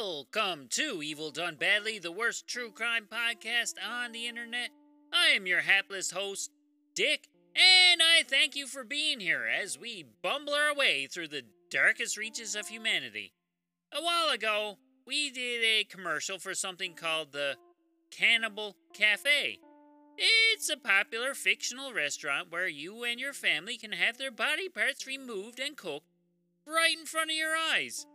Welcome to Evil Done Badly, the worst true crime podcast on the internet. I am your hapless host, Dick, and I thank you for being here as we bumble our way through the darkest reaches of humanity. A while ago, we did a commercial for something called the Cannibal Cafe. It's a popular fictional restaurant where you and your family can have their body parts removed and cooked right in front of your eyes.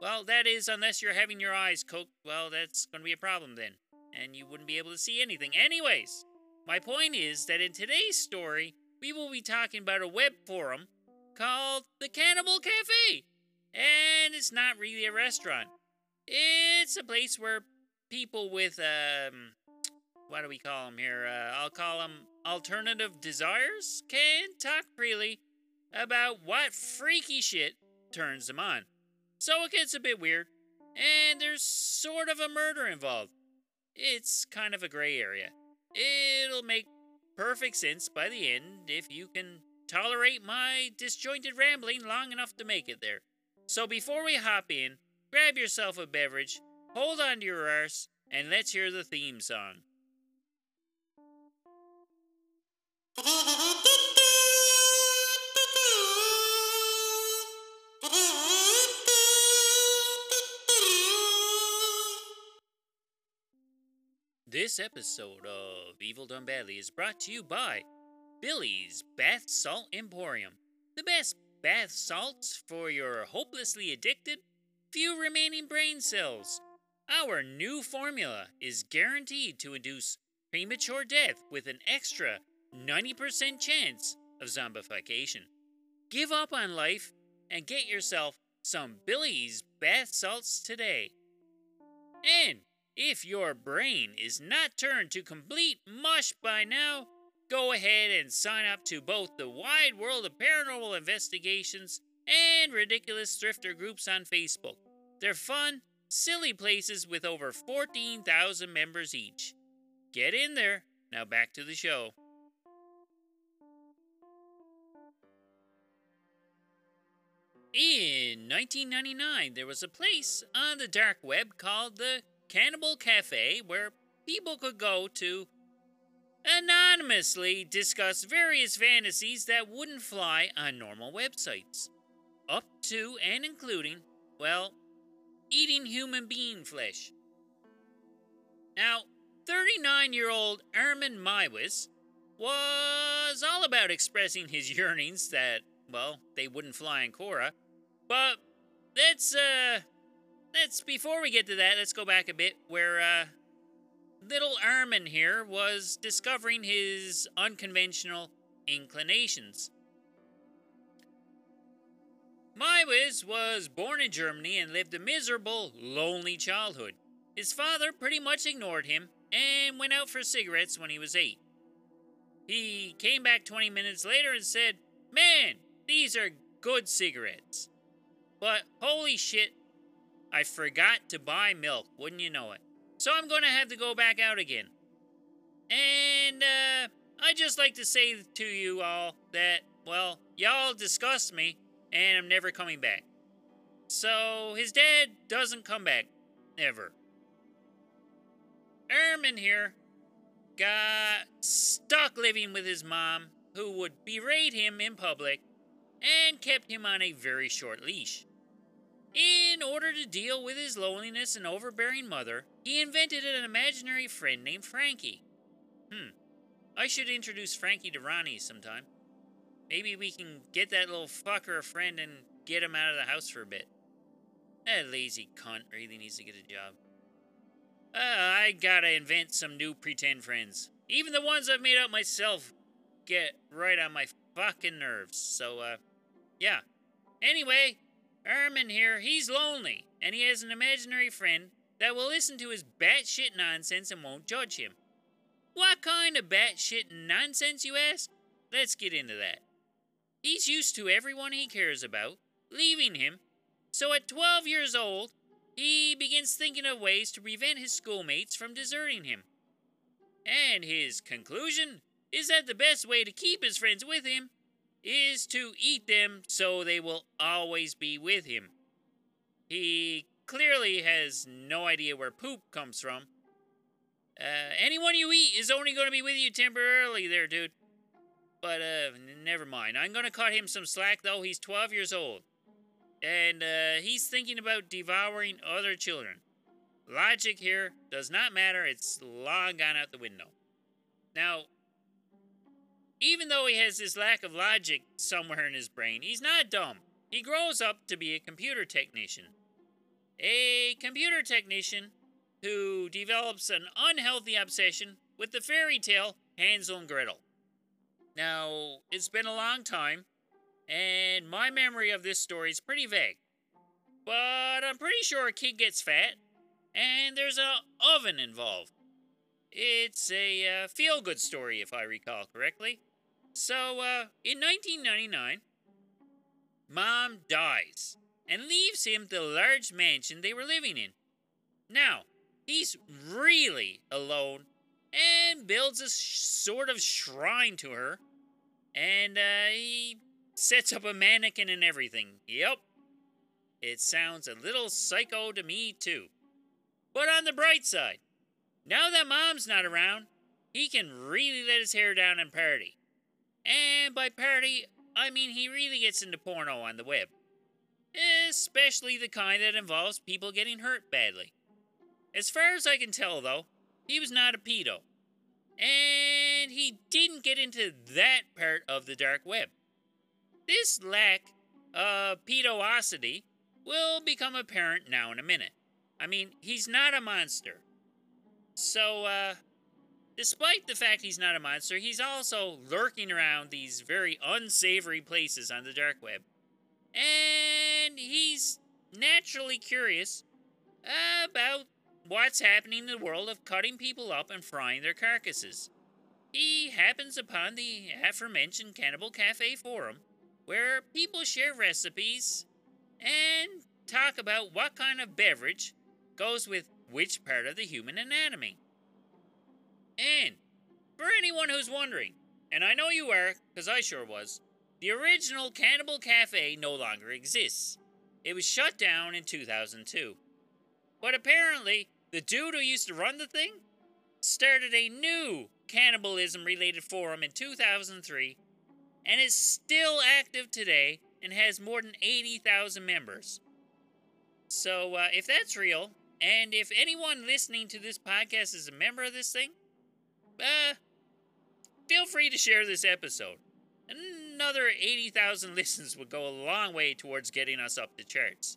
Well, that is, unless you're having your eyes cooked, well, that's going to be a problem then. And you wouldn't be able to see anything. Anyways, my point is that in today's story, we will be talking about a web forum called the Cannibal Cafe. And it's not really a restaurant, it's a place where people with, um, what do we call them here? Uh, I'll call them alternative desires can talk freely about what freaky shit turns them on. So it gets a bit weird, and there's sort of a murder involved. It's kind of a gray area. It'll make perfect sense by the end if you can tolerate my disjointed rambling long enough to make it there. So before we hop in, grab yourself a beverage, hold on to your arse, and let's hear the theme song. This episode of Evil Done Badly is brought to you by Billy's Bath Salt Emporium. The best bath salts for your hopelessly addicted, few remaining brain cells. Our new formula is guaranteed to induce premature death with an extra 90% chance of zombification. Give up on life and get yourself some Billy's bath salts today. And if your brain is not turned to complete mush by now, go ahead and sign up to both the wide world of paranormal investigations and ridiculous thrifter groups on Facebook. They're fun, silly places with over 14,000 members each. Get in there. Now back to the show. In 1999, there was a place on the dark web called the Cannibal Cafe where people could go to anonymously discuss various fantasies that wouldn't fly on normal websites. Up to and including, well, eating human being flesh. Now, 39 year old Ermin Meiwes was all about expressing his yearnings that, well, they wouldn't fly in Quora. But that's, uh, let's before we get to that, let's go back a bit where uh, little Armin here was discovering his unconventional inclinations. Meiwes was born in Germany and lived a miserable, lonely childhood. His father pretty much ignored him and went out for cigarettes when he was eight. He came back 20 minutes later and said, Man, these are good cigarettes. But holy shit, I forgot to buy milk, wouldn't you know it? So I'm going to have to go back out again. And, uh, i just like to say to you all that, well, y'all disgust me, and I'm never coming back. So his dad doesn't come back. Ever. Ermin here got stuck living with his mom, who would berate him in public and kept him on a very short leash. In order to deal with his loneliness and overbearing mother, he invented an imaginary friend named Frankie. Hmm. I should introduce Frankie to Ronnie sometime. Maybe we can get that little fucker a friend and get him out of the house for a bit. That lazy cunt really needs to get a job. Uh, I gotta invent some new pretend friends. Even the ones I've made up myself get right on my fucking nerves. So, uh, yeah. Anyway, Ermin here, he's lonely, and he has an imaginary friend that will listen to his batshit nonsense and won't judge him. What kind of batshit nonsense, you ask? Let's get into that. He's used to everyone he cares about leaving him, so at 12 years old, he begins thinking of ways to prevent his schoolmates from deserting him. And his conclusion is that the best way to keep his friends with him is to eat them so they will always be with him. He clearly has no idea where poop comes from. Uh, anyone you eat is only going to be with you temporarily there, dude. But, uh, never mind. I'm going to cut him some slack, though. He's 12 years old. And, uh, he's thinking about devouring other children. Logic here does not matter. It's long gone out the window. Now, even though he has this lack of logic somewhere in his brain, he's not dumb. He grows up to be a computer technician. A computer technician who develops an unhealthy obsession with the fairy tale Hansel and Gretel. Now, it's been a long time, and my memory of this story is pretty vague. But I'm pretty sure a kid gets fat, and there's an oven involved. It's a uh, feel good story, if I recall correctly. So, uh, in 1999, Mom dies and leaves him the large mansion they were living in. Now, he's really alone and builds a sh- sort of shrine to her. And uh, he sets up a mannequin and everything. Yep. It sounds a little psycho to me, too. But on the bright side, now that mom's not around, he can really let his hair down and party. And by party, I mean he really gets into porno on the web. Especially the kind that involves people getting hurt badly. As far as I can tell, though, he was not a pedo. And he didn't get into that part of the dark web. This lack of pedoosity will become apparent now in a minute. I mean, he's not a monster. So, uh, despite the fact he's not a monster, he's also lurking around these very unsavory places on the dark web. And he's naturally curious about what's happening in the world of cutting people up and frying their carcasses. He happens upon the aforementioned Cannibal Cafe forum, where people share recipes and talk about what kind of beverage goes with which part of the human anatomy. Anyone who's wondering, and I know you are, because I sure was, the original Cannibal Cafe no longer exists. It was shut down in 2002. But apparently, the dude who used to run the thing started a new cannibalism related forum in 2003 and is still active today and has more than 80,000 members. So, uh, if that's real, and if anyone listening to this podcast is a member of this thing, uh, feel free to share this episode. Another 80,000 listens would go a long way towards getting us up the charts.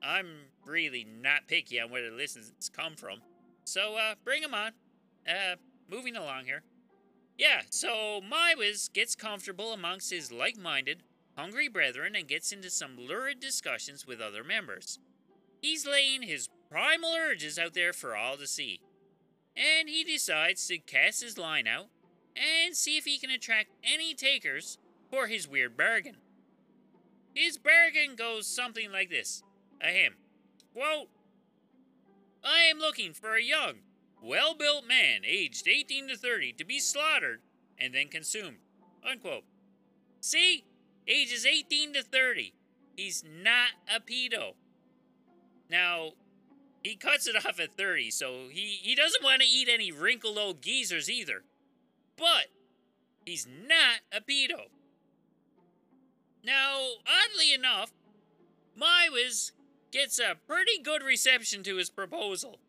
I'm really not picky on where the listens come from. So, uh, bring them on. Uh, moving along here. Yeah, so Meiwes gets comfortable amongst his like minded, hungry brethren and gets into some lurid discussions with other members. He's laying his primal urges out there for all to see. And he decides to cast his line out and see if he can attract any takers for his weird bargain. His bargain goes something like this Ahem. Quote I am looking for a young, well built man aged 18 to 30 to be slaughtered and then consumed. Unquote. See? Ages 18 to 30. He's not a pedo. Now, he cuts it off at 30, so he, he doesn't want to eat any wrinkled old geezers either. But he's not a pedo. Now, oddly enough, Meiwes gets a pretty good reception to his proposal,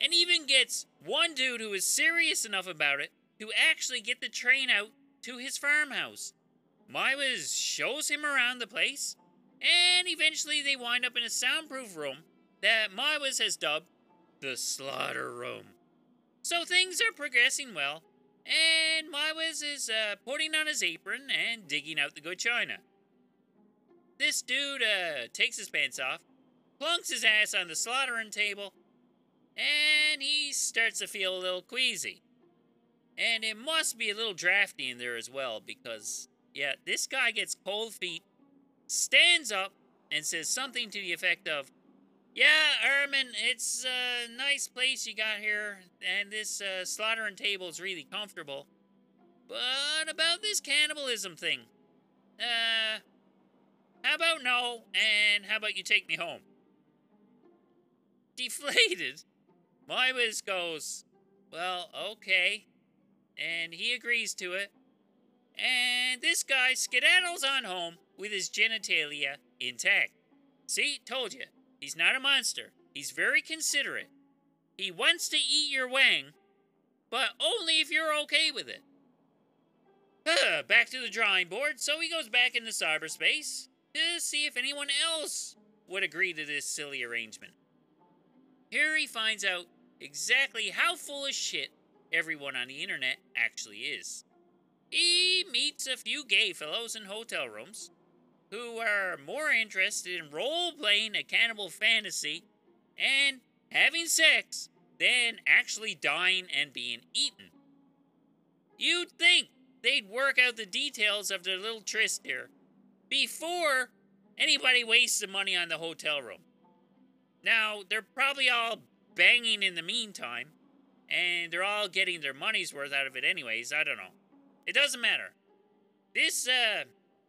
and even gets one dude who is serious enough about it to actually get the train out to his farmhouse. Meiwes shows him around the place, and eventually they wind up in a soundproof room that Meiwes has dubbed the Slaughter Room. So things are progressing well, and Meiwes is uh, putting on his apron and digging out the good china. This dude uh, takes his pants off, plunks his ass on the slaughtering table, and he starts to feel a little queasy. And it must be a little drafty in there as well, because, yeah, this guy gets cold feet, stands up, and says something to the effect of, yeah, Ermin, it's a nice place you got here, and this uh, slaughtering table is really comfortable. But about this cannibalism thing, uh, how about no, and how about you take me home? deflated, Meiwes goes, Well, okay. And he agrees to it. And this guy skedaddles on home with his genitalia intact. See, told you. He's not a monster. He's very considerate. He wants to eat your wang, but only if you're okay with it. Back to the drawing board, so he goes back into cyberspace to see if anyone else would agree to this silly arrangement. Here he finds out exactly how full of shit everyone on the internet actually is. He meets a few gay fellows in hotel rooms who are more interested in role playing a cannibal fantasy and having sex than actually dying and being eaten. You'd think they'd work out the details of their little tryst here before anybody wastes the money on the hotel room. Now, they're probably all banging in the meantime, and they're all getting their money's worth out of it anyways. I don't know. It doesn't matter. This, uh,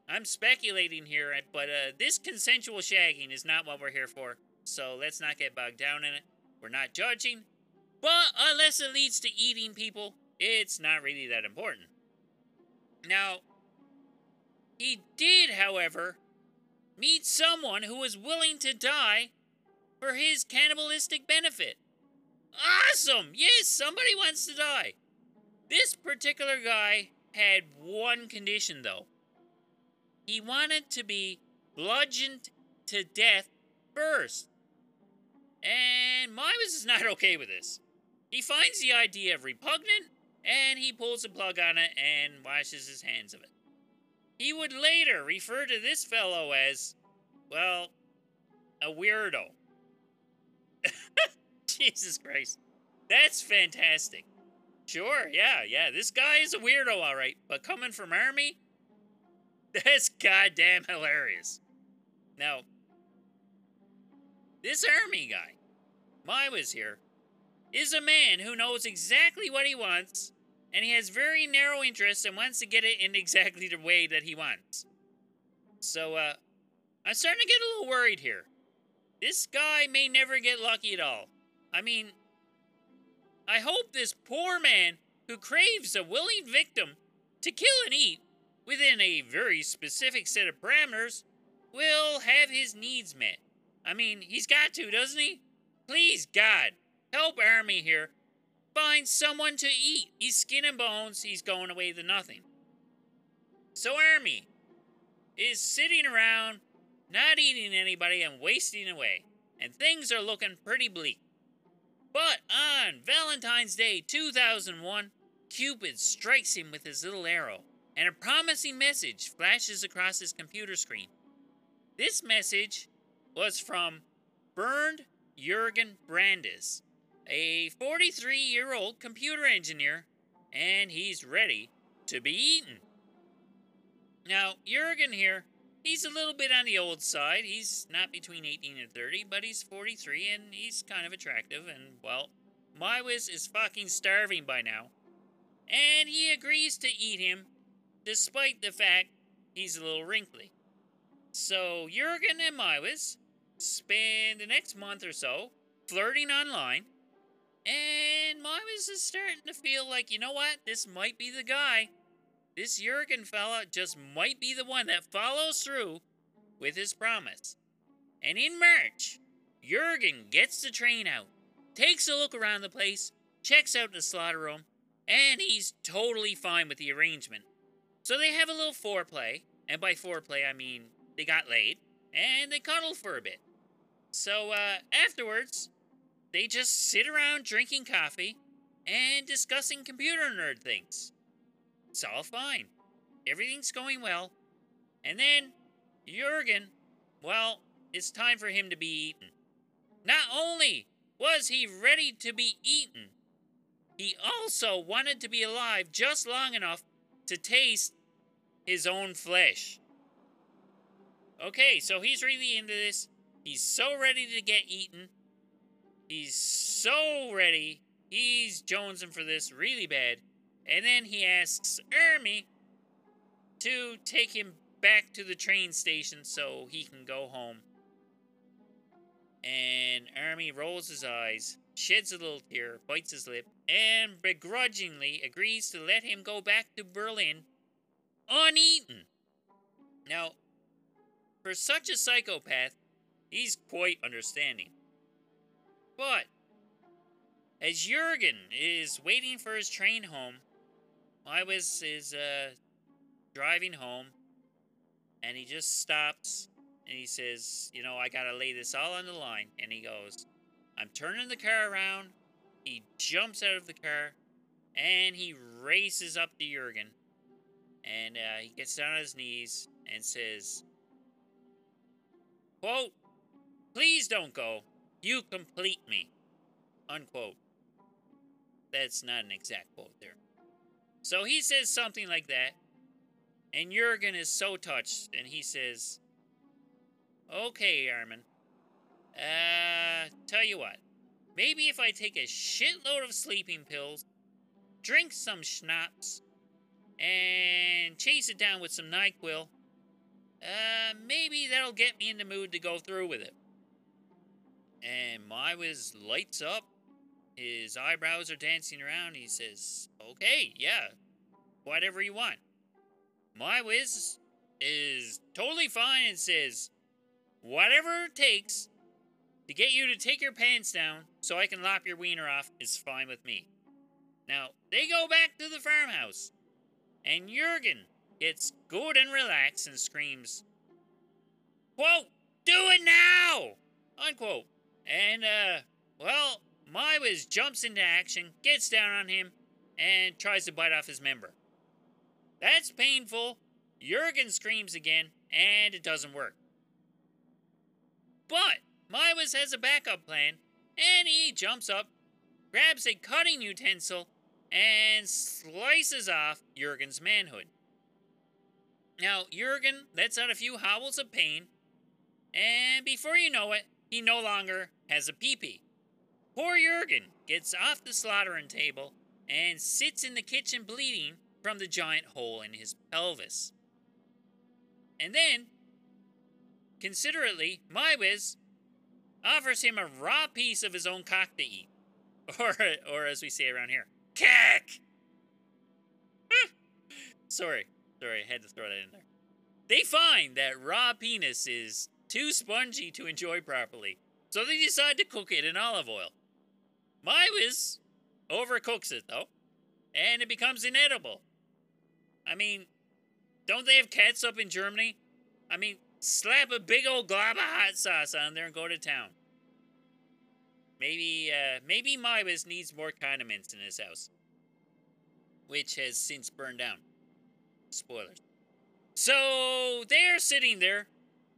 I'm speculating here, but uh, this consensual shagging is not what we're here for. So let's not get bogged down in it. We're not judging. But unless it leads to eating people, it's not really that important. Now, he did, however, meet someone who was willing to die for his cannibalistic benefit. Awesome! Yes, somebody wants to die. This particular guy had one condition, though. He wanted to be bludgeoned to death first. And Meiwes is not okay with this. He finds the idea repugnant, and he pulls the plug on it and washes his hands of it. He would later refer to this fellow as, well, a weirdo. Jesus Christ. That's fantastic. Sure, yeah, yeah, this guy is a weirdo, alright, but coming from Army, that's goddamn hilarious. Now, this Army guy, Meiwes here, is a man who knows exactly what he wants, and he has very narrow interests and wants to get it in exactly the way that he wants. So, uh, I'm starting to get a little worried here. This guy may never get lucky at all. I mean, I hope this poor man who craves a willing victim to kill and eat within a very specific set of parameters will have his needs met. I mean, he's got to, doesn't he? Please, God, help Army here. Find someone to eat. He's skin and bones. He's going away to nothing. So Army is sitting around, not eating anybody and wasting away. And things are looking pretty bleak. But on Valentine's Day 2001, Cupid strikes him with his little arrow, and a promising message flashes across his computer screen. This message was from Bernd Jurgen Brandes, a 43 year old computer engineer, and he's ready to be eaten. Now, Jurgen here, he's a little bit on the old side. He's not between 18 and 30, but he's 43 and he's kind of attractive, and well, Meiwes is fucking starving by now. And he agrees to eat him, despite the fact he's a little wrinkly. So, Jurgen and Meiwes spend the next month or so flirting online. And Meiwes is starting to feel like, you know what? This might be the guy. This Jurgen fella just might be the one that follows through with his promise. And in March, Jurgen gets the train out, takes a look around the place, checks out the slaughter room, and he's totally fine with the arrangement. So they have a little foreplay, and by foreplay I mean they got laid, and they cuddle for a bit. So, uh, afterwards, they just sit around drinking coffee and discussing computer nerd things. It's all fine. Everything's going well. And then, Jurgen, well, it's time for him to be eaten. Not only was he ready to be eaten, he also wanted to be alive just long enough to taste his own flesh. Okay, so he's really into this. He's so ready to get eaten. He's so ready. He's jonesing for this really bad. And then he asks Ermi to take him back to the train station so he can go home. And Army rolls his eyes, sheds a little tear, bites his lip, and begrudgingly agrees to let him go back to Berlin uneaten. Now, for such a psychopath, he's quite understanding. But, as Jurgen is waiting for his train home, Meiwes is uh, driving home, and he just stops and he says, You know, I gotta lay this all on the line. And he goes, I'm turning the car around. He jumps out of the car and he races up to Jurgen. And uh, he gets down on his knees and says, Quote, please don't go. You complete me. Unquote. That's not an exact quote there. So he says something like that. And Jurgen is so touched and he says, Okay, Armin. Uh, tell you what. Maybe if I take a shitload of sleeping pills, drink some schnapps, and chase it down with some NyQuil, uh, maybe that'll get me in the mood to go through with it. And Meiwes lights up. His eyebrows are dancing around. He says, Okay, yeah, whatever you want. Meiwes is totally fine and says, Whatever it takes to get you to take your pants down so I can lop your wiener off is fine with me. Now, they go back to the farmhouse, and Jurgen gets good and relaxed and screams, quote, do it now! Unquote. And, uh, well, Meiwes jumps into action, gets down on him, and tries to bite off his member. That's painful. Jurgen screams again, and it doesn't work. But Meiwes has a backup plan, and he jumps up, grabs a cutting utensil, and slices off Jurgen's manhood. Now, Jurgen lets out a few howls of pain, and before you know it, he no longer has a peepee. Poor Jurgen gets off the slaughtering table and sits in the kitchen bleeding from the giant hole in his pelvis. And then Considerately, Meiwes offers him a raw piece of his own cock to eat. Or, or as we say around here, cack! sorry, sorry, I had to throw that in there. They find that raw penis is too spongy to enjoy properly, so they decide to cook it in olive oil. Meiwes overcooks it, though, and it becomes inedible. I mean, don't they have cats up in Germany? I mean, Slap a big old glob of hot sauce on there and go to town. Maybe, uh, maybe Meiwes needs more condiments in his house. Which has since burned down. Spoilers. So, they're sitting there,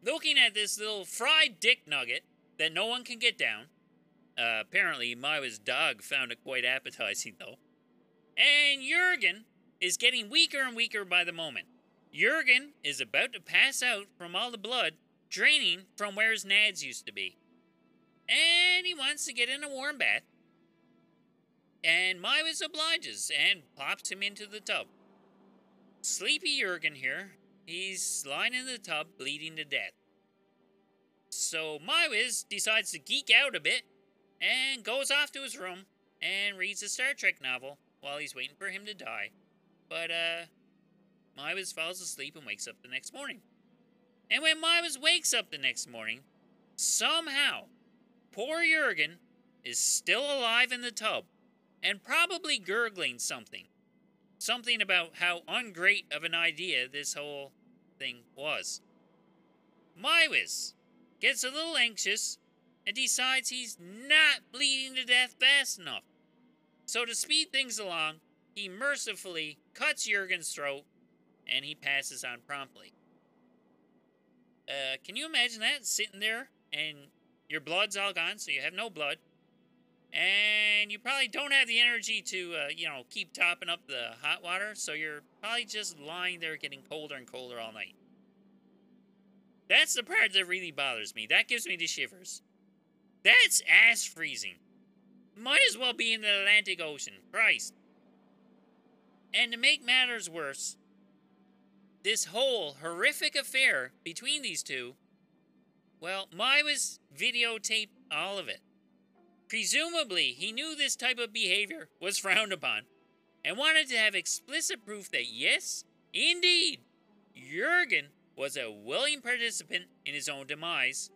looking at this little fried dick nugget that no one can get down. Uh, apparently, Meiwes' dog found it quite appetizing, though. And Jurgen is getting weaker and weaker by the moment. Jurgen is about to pass out from all the blood draining from where his nads used to be. And he wants to get in a warm bath. And Meiwes obliges and pops him into the tub. Sleepy Jurgen here, he's lying in the tub bleeding to death. So Meiwes decides to geek out a bit and goes off to his room and reads a Star Trek novel while he's waiting for him to die. But, uh, Meiwes falls asleep and wakes up the next morning. And when Meiwes wakes up the next morning, somehow, poor Jurgen is still alive in the tub and probably gurgling something. Something about how ungreat of an idea this whole thing was. Meiwes gets a little anxious and decides he's not bleeding to death fast enough. So, to speed things along, he mercifully cuts Jurgen's throat and he passes on promptly. Uh, can you imagine that? Sitting there and your blood's all gone, so you have no blood. And you probably don't have the energy to, uh, you know, keep topping up the hot water, so you're probably just lying there getting colder and colder all night. That's the part that really bothers me. That gives me the shivers. That's ass freezing. Might as well be in the Atlantic Ocean. Christ. And to make matters worse, this whole horrific affair between these two, well, Meiwes videotaped all of it. Presumably, he knew this type of behavior was frowned upon and wanted to have explicit proof that yes, indeed, Jurgen was a willing participant in his own demise.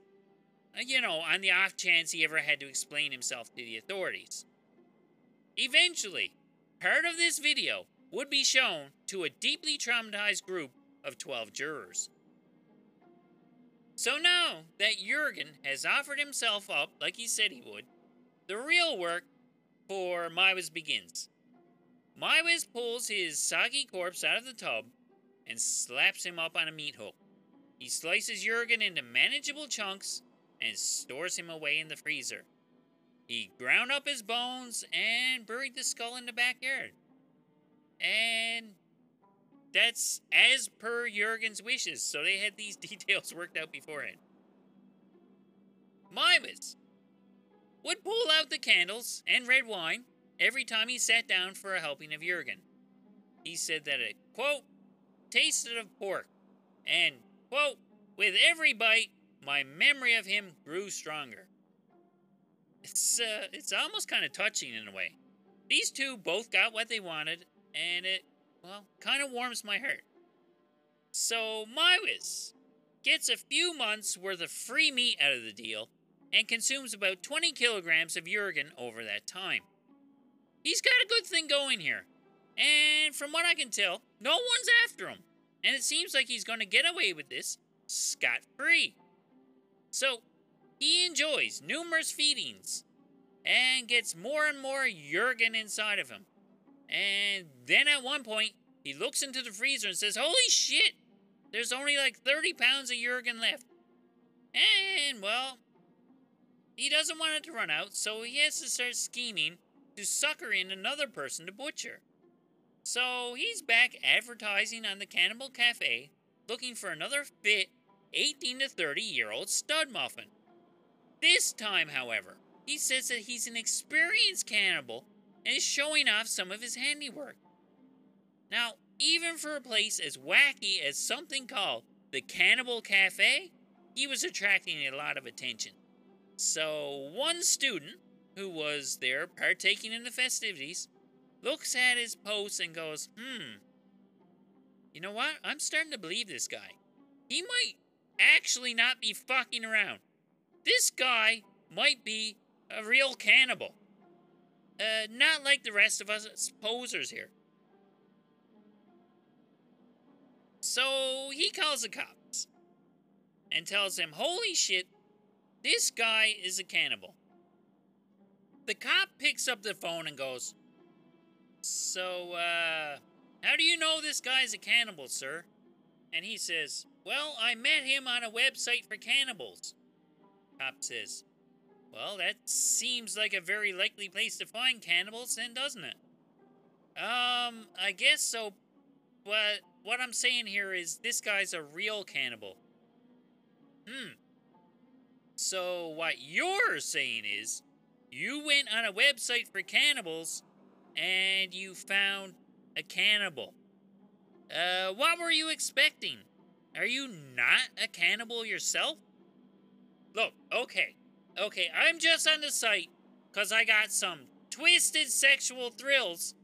Uh, you know, on the off chance he ever had to explain himself to the authorities. Eventually, part of this video would be shown to a deeply traumatized group of 12 jurors. So now that Jurgen has offered himself up like he said he would, the real work for Meiwes begins. Meiwes pulls his soggy corpse out of the tub and slaps him up on a meat hook. He slices Jurgen into manageable chunks and stores him away in the freezer. He ground up his bones and buried the skull in the backyard. And that's as per Jurgen's wishes, so they had these details worked out beforehand. Meiwes would pull out the candles and red wine every time he sat down for a helping of Jurgen. He said that it, quote, tasted of pork, and, quote, with every bite, my memory of him grew stronger. It's, uh, it's almost kind of touching in a way. These two both got what they wanted, and it, well, kind of warms my heart. So, Meiwes gets a few months worth of free meat out of the deal and consumes about 20 kilograms of Jurgen over that time. He's got a good thing going here, and from what I can tell, no one's after him, and it seems like he's going to get away with this scot free. So, he enjoys numerous feedings and gets more and more Jurgen inside of him. And then at one point, he looks into the freezer and says, Holy shit! There's only like 30 pounds of Jurgen left. And, well, he doesn't want it to run out, so he has to start scheming to sucker in another person to butcher. So he's back advertising on the Cannibal Cafe, looking for another fit 18 to 30 year old stud muffin. This time, however, he says that he's an experienced cannibal and is showing off some of his handiwork. Now, even for a place as wacky as something called the Cannibal Cafe, he was attracting a lot of attention. So, one student who was there partaking in the festivities looks at his post and goes, hmm, you know what? I'm starting to believe this guy. He might actually not be fucking around. This guy might be a real cannibal. Uh, not like the rest of us posers here. So he calls the cops and tells them, Holy shit, this guy is a cannibal. The cop picks up the phone and goes, So, uh, how do you know this guy's a cannibal, sir? And he says, Well, I met him on a website for cannibals. Cop says, Well, that seems like a very likely place to find cannibals, then, doesn't it? Um, I guess so, but what I'm saying here is this guy's a real cannibal. Hmm. So, what you're saying is you went on a website for cannibals and you found a cannibal. Uh, what were you expecting? Are you not a cannibal yourself? Look, okay, okay, I'm just on the site because I got some twisted sexual thrills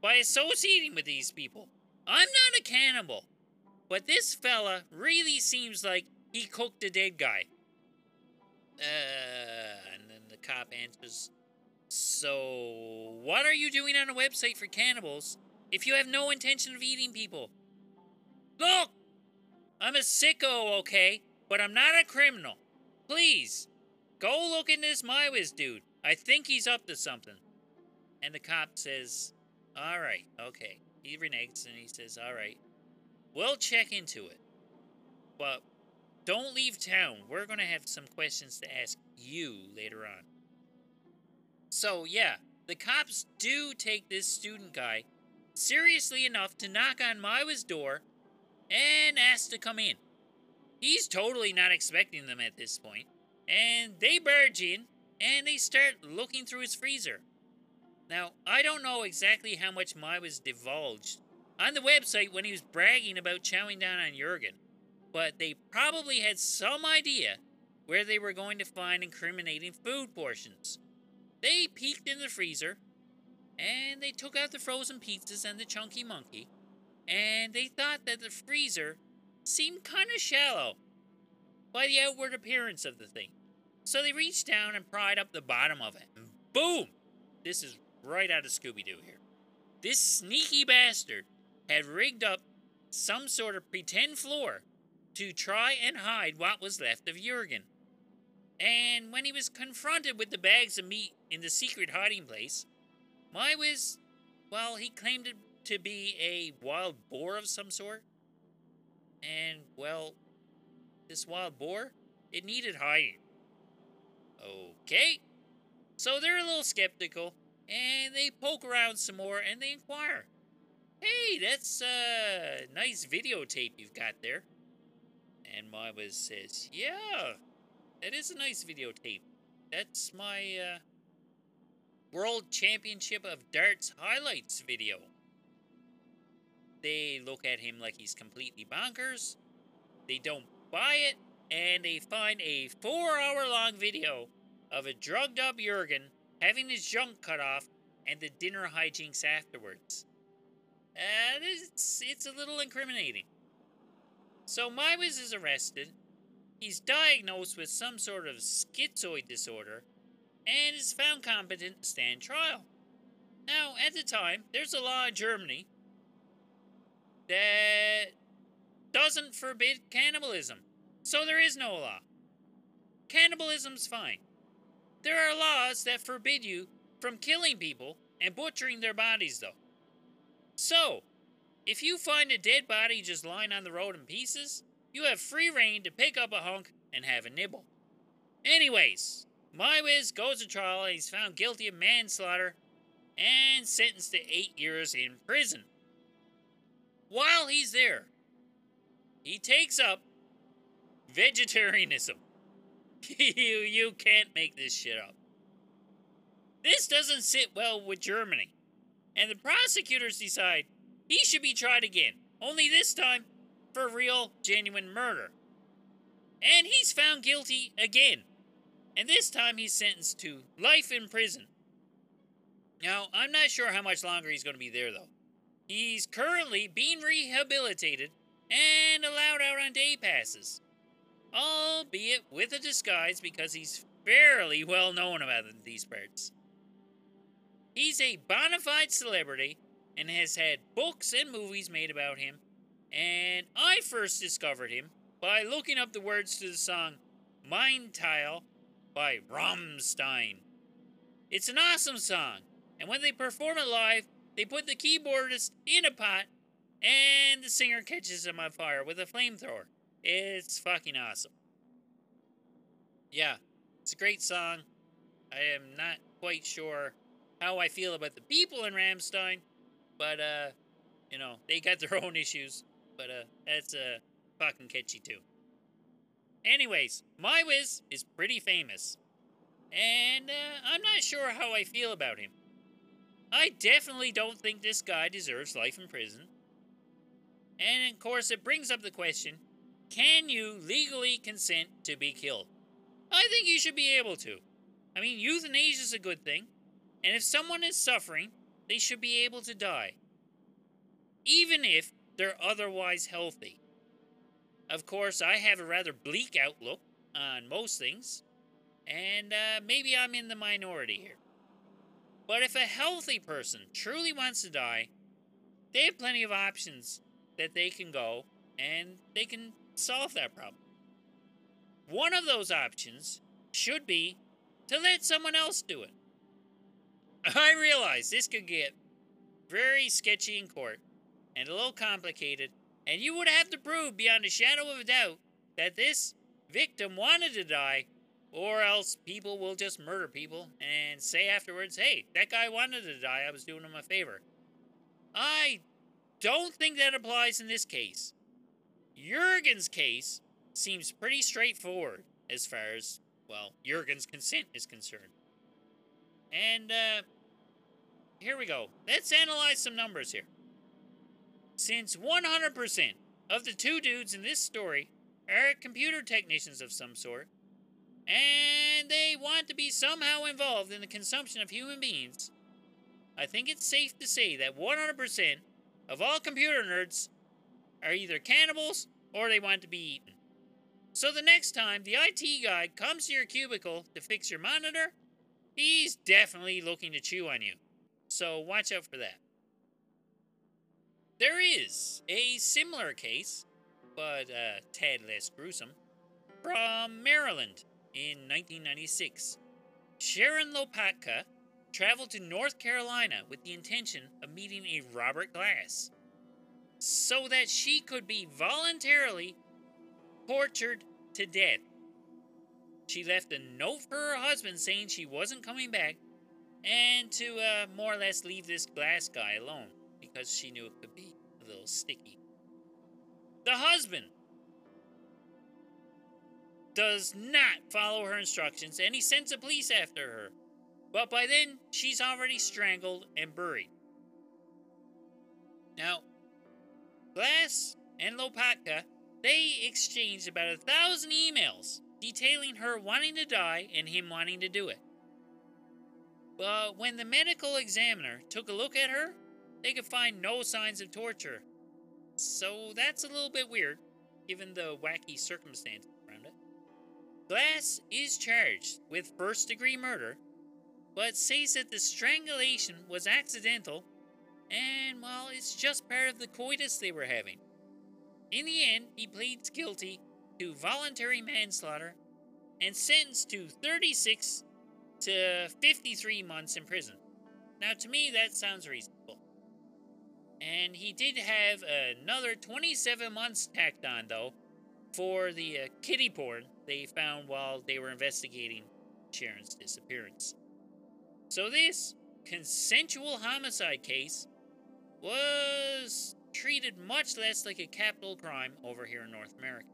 by associating with these people. I'm not a cannibal, but this fella really seems like he cooked a dead guy. Uh, and then the cop answers, So, what are you doing on a website for cannibals if you have no intention of eating people? Look! I'm a sicko, okay? But I'm not a criminal. Please, go look in this Meiwes dude. I think he's up to something. And the cop says, Alright, okay. He reneges and he says, Alright, we'll check into it. But don't leave town. We're going to have some questions to ask you later on. So, yeah, the cops do take this student guy seriously enough to knock on Meiwes' door and ask to come in. He's totally not expecting them at this point, and they barge in and they start looking through his freezer. Now, I don't know exactly how much Meiwes divulged on the website when he was bragging about chowing down on Jurgen but they probably had some idea where they were going to find incriminating food portions. They peeked in the freezer and they took out the frozen pizzas and the chunky monkey, and they thought that the freezer seemed kind of shallow by the outward appearance of the thing. So they reached down and pried up the bottom of it, and boom! This is right out of Scooby Doo here. This sneaky bastard had rigged up some sort of pretend floor to try and hide what was left of Jurgen. And when he was confronted with the bags of meat in the secret hiding place, Meiwes, well, he claimed it to be a wild boar of some sort. And, well, this wild boar, it needed hiding. Okay. So they're a little skeptical, and they poke around some more and they inquire. Hey, that's a nice videotape you've got there. And Meiwes says, Yeah, that is a nice videotape. That's my uh, World Championship of Darts highlights video. They look at him like he's completely bonkers. They don't buy it, and they find a four hour long video of a drugged up Jurgen having his junk cut off and the dinner hijinks afterwards. Uh, it's, it's a little incriminating. So Meiwes is arrested. He's diagnosed with some sort of schizoid disorder and is found competent to stand trial. Now, at the time, there's a law in Germany that doesn't forbid cannibalism. So there is no law. Cannibalism's fine. There are laws that forbid you from killing people and butchering their bodies, though. So, if you find a dead body just lying on the road in pieces, you have free reign to pick up a hunk and have a nibble. Anyways, Meiwes goes to trial and he's found guilty of manslaughter and sentenced to eight years in prison. While he's there, he takes up vegetarianism. you, you can't make this shit up. This doesn't sit well with Germany, and the prosecutors decide he should be tried again, only this time for real, genuine murder. And he's found guilty again and this time he's sentenced to life in prison. Now, I'm not sure how much longer he's going to be there, though. He's currently being rehabilitated and allowed out on day passes, albeit with a disguise because he's fairly well known about these parts. He's a bona fide celebrity and has had books and movies made about him, and I first discovered him by looking up the words to the song Mein Teil by Rammstein. It's an awesome song, and when they perform it live, they put the keyboardist in a pot and the singer catches him on fire with a flamethrower. It's fucking awesome. Yeah, it's a great song. I am not quite sure how I feel about the people in Rammstein, but uh, you know, they got their own issues. But uh, that's uh, fucking catchy too. Anyways, Meiwes is pretty famous. And uh, I'm not sure how I feel about him. I definitely don't think this guy deserves life in prison. And of course, it brings up the question can you legally consent to be killed? I think you should be able to. I mean, euthanasia is a good thing, and if someone is suffering, they should be able to die, even if they're otherwise healthy. Of course, I have a rather bleak outlook on most things, and uh, maybe I'm in the minority here. But if a healthy person truly wants to die, they have plenty of options that they can go and they can solve that problem. One of those options should be to let someone else do it. I realize this could get very sketchy in court and a little complicated and you would have to prove beyond a shadow of a doubt that this victim wanted to die, or else people will just murder people and say afterwards, hey, that guy wanted to die, I was doing him a favor. I don't think that applies in this case. Jurgen's case seems pretty straightforward as far as, well, Jurgen's consent is concerned. And, uh, here we go. Let's analyze some numbers here. Since 100% of the two dudes in this story are computer technicians of some sort, and they want to be somehow involved in the consumption of human beings, I think it's safe to say that 100% of all computer nerds are either cannibals or they want to be eaten. So the next time the IT guy comes to your cubicle to fix your monitor, he's definitely looking to chew on you. So watch out for that. There is a similar case, but a tad less gruesome, from Maryland in 1996. Sharon Lopatka traveled to North Carolina with the intention of meeting a Robert Glass so that she could be voluntarily tortured to death. She left a note for her husband saying she wasn't coming back and to uh, more or less leave this glass guy alone because she knew it could be a little sticky. The husband does not follow her instructions and he sends the police after her. But by then, she's already strangled and buried. Now, Glass and Lopatka, they exchanged about a thousand emails detailing her wanting to die and him wanting to do it. But when the medical examiner took a look at her, they could find no signs of torture. So that's a little bit weird, given the wacky circumstances around it. Glass is charged with first degree murder, but says that the strangulation was accidental and, well, it's just part of the coitus they were having. In the end, he pleads guilty to voluntary manslaughter and sentenced to 36 to 53 months in prison. Now, to me, that sounds reasonable. And he did have another 27 months tacked on, though, for the uh, kitty porn they found while they were investigating Sharon's disappearance. So, this consensual homicide case was treated much less like a capital crime over here in North America.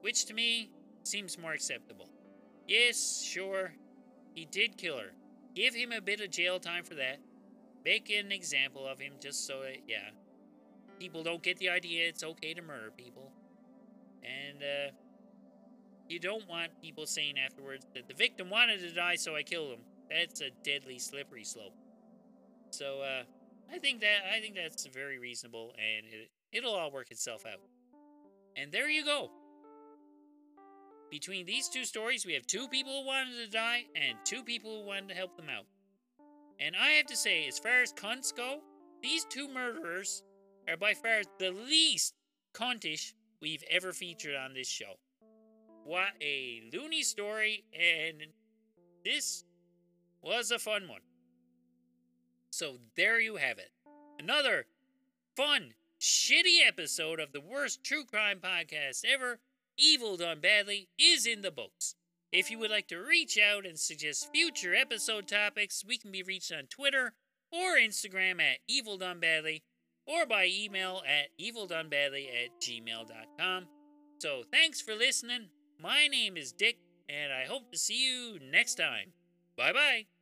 Which to me seems more acceptable. Yes, sure, he did kill her. Give him a bit of jail time for that. Make an example of him just so that, yeah, people don't get the idea it's okay to murder people. And, uh, you don't want people saying afterwards that the victim wanted to die, so I killed him. That's a deadly slippery slope. So, uh, I think that I think that's very reasonable, and it, it'll all work itself out. And there you go. Between these two stories, we have two people who wanted to die and two people who wanted to help them out. And I have to say, as far as cunts go, these two murderers are by far the least cuntish we've ever featured on this show. What a loony story, and this was a fun one. So there you have it. Another fun, shitty episode of the worst true crime podcast ever, Evil Done Badly, is in the books. If you would like to reach out and suggest future episode topics, we can be reached on Twitter or Instagram at Evil Done Badly or by email at evildonebadly at gmail.com. So thanks for listening. My name is Dick, and I hope to see you next time. Bye bye.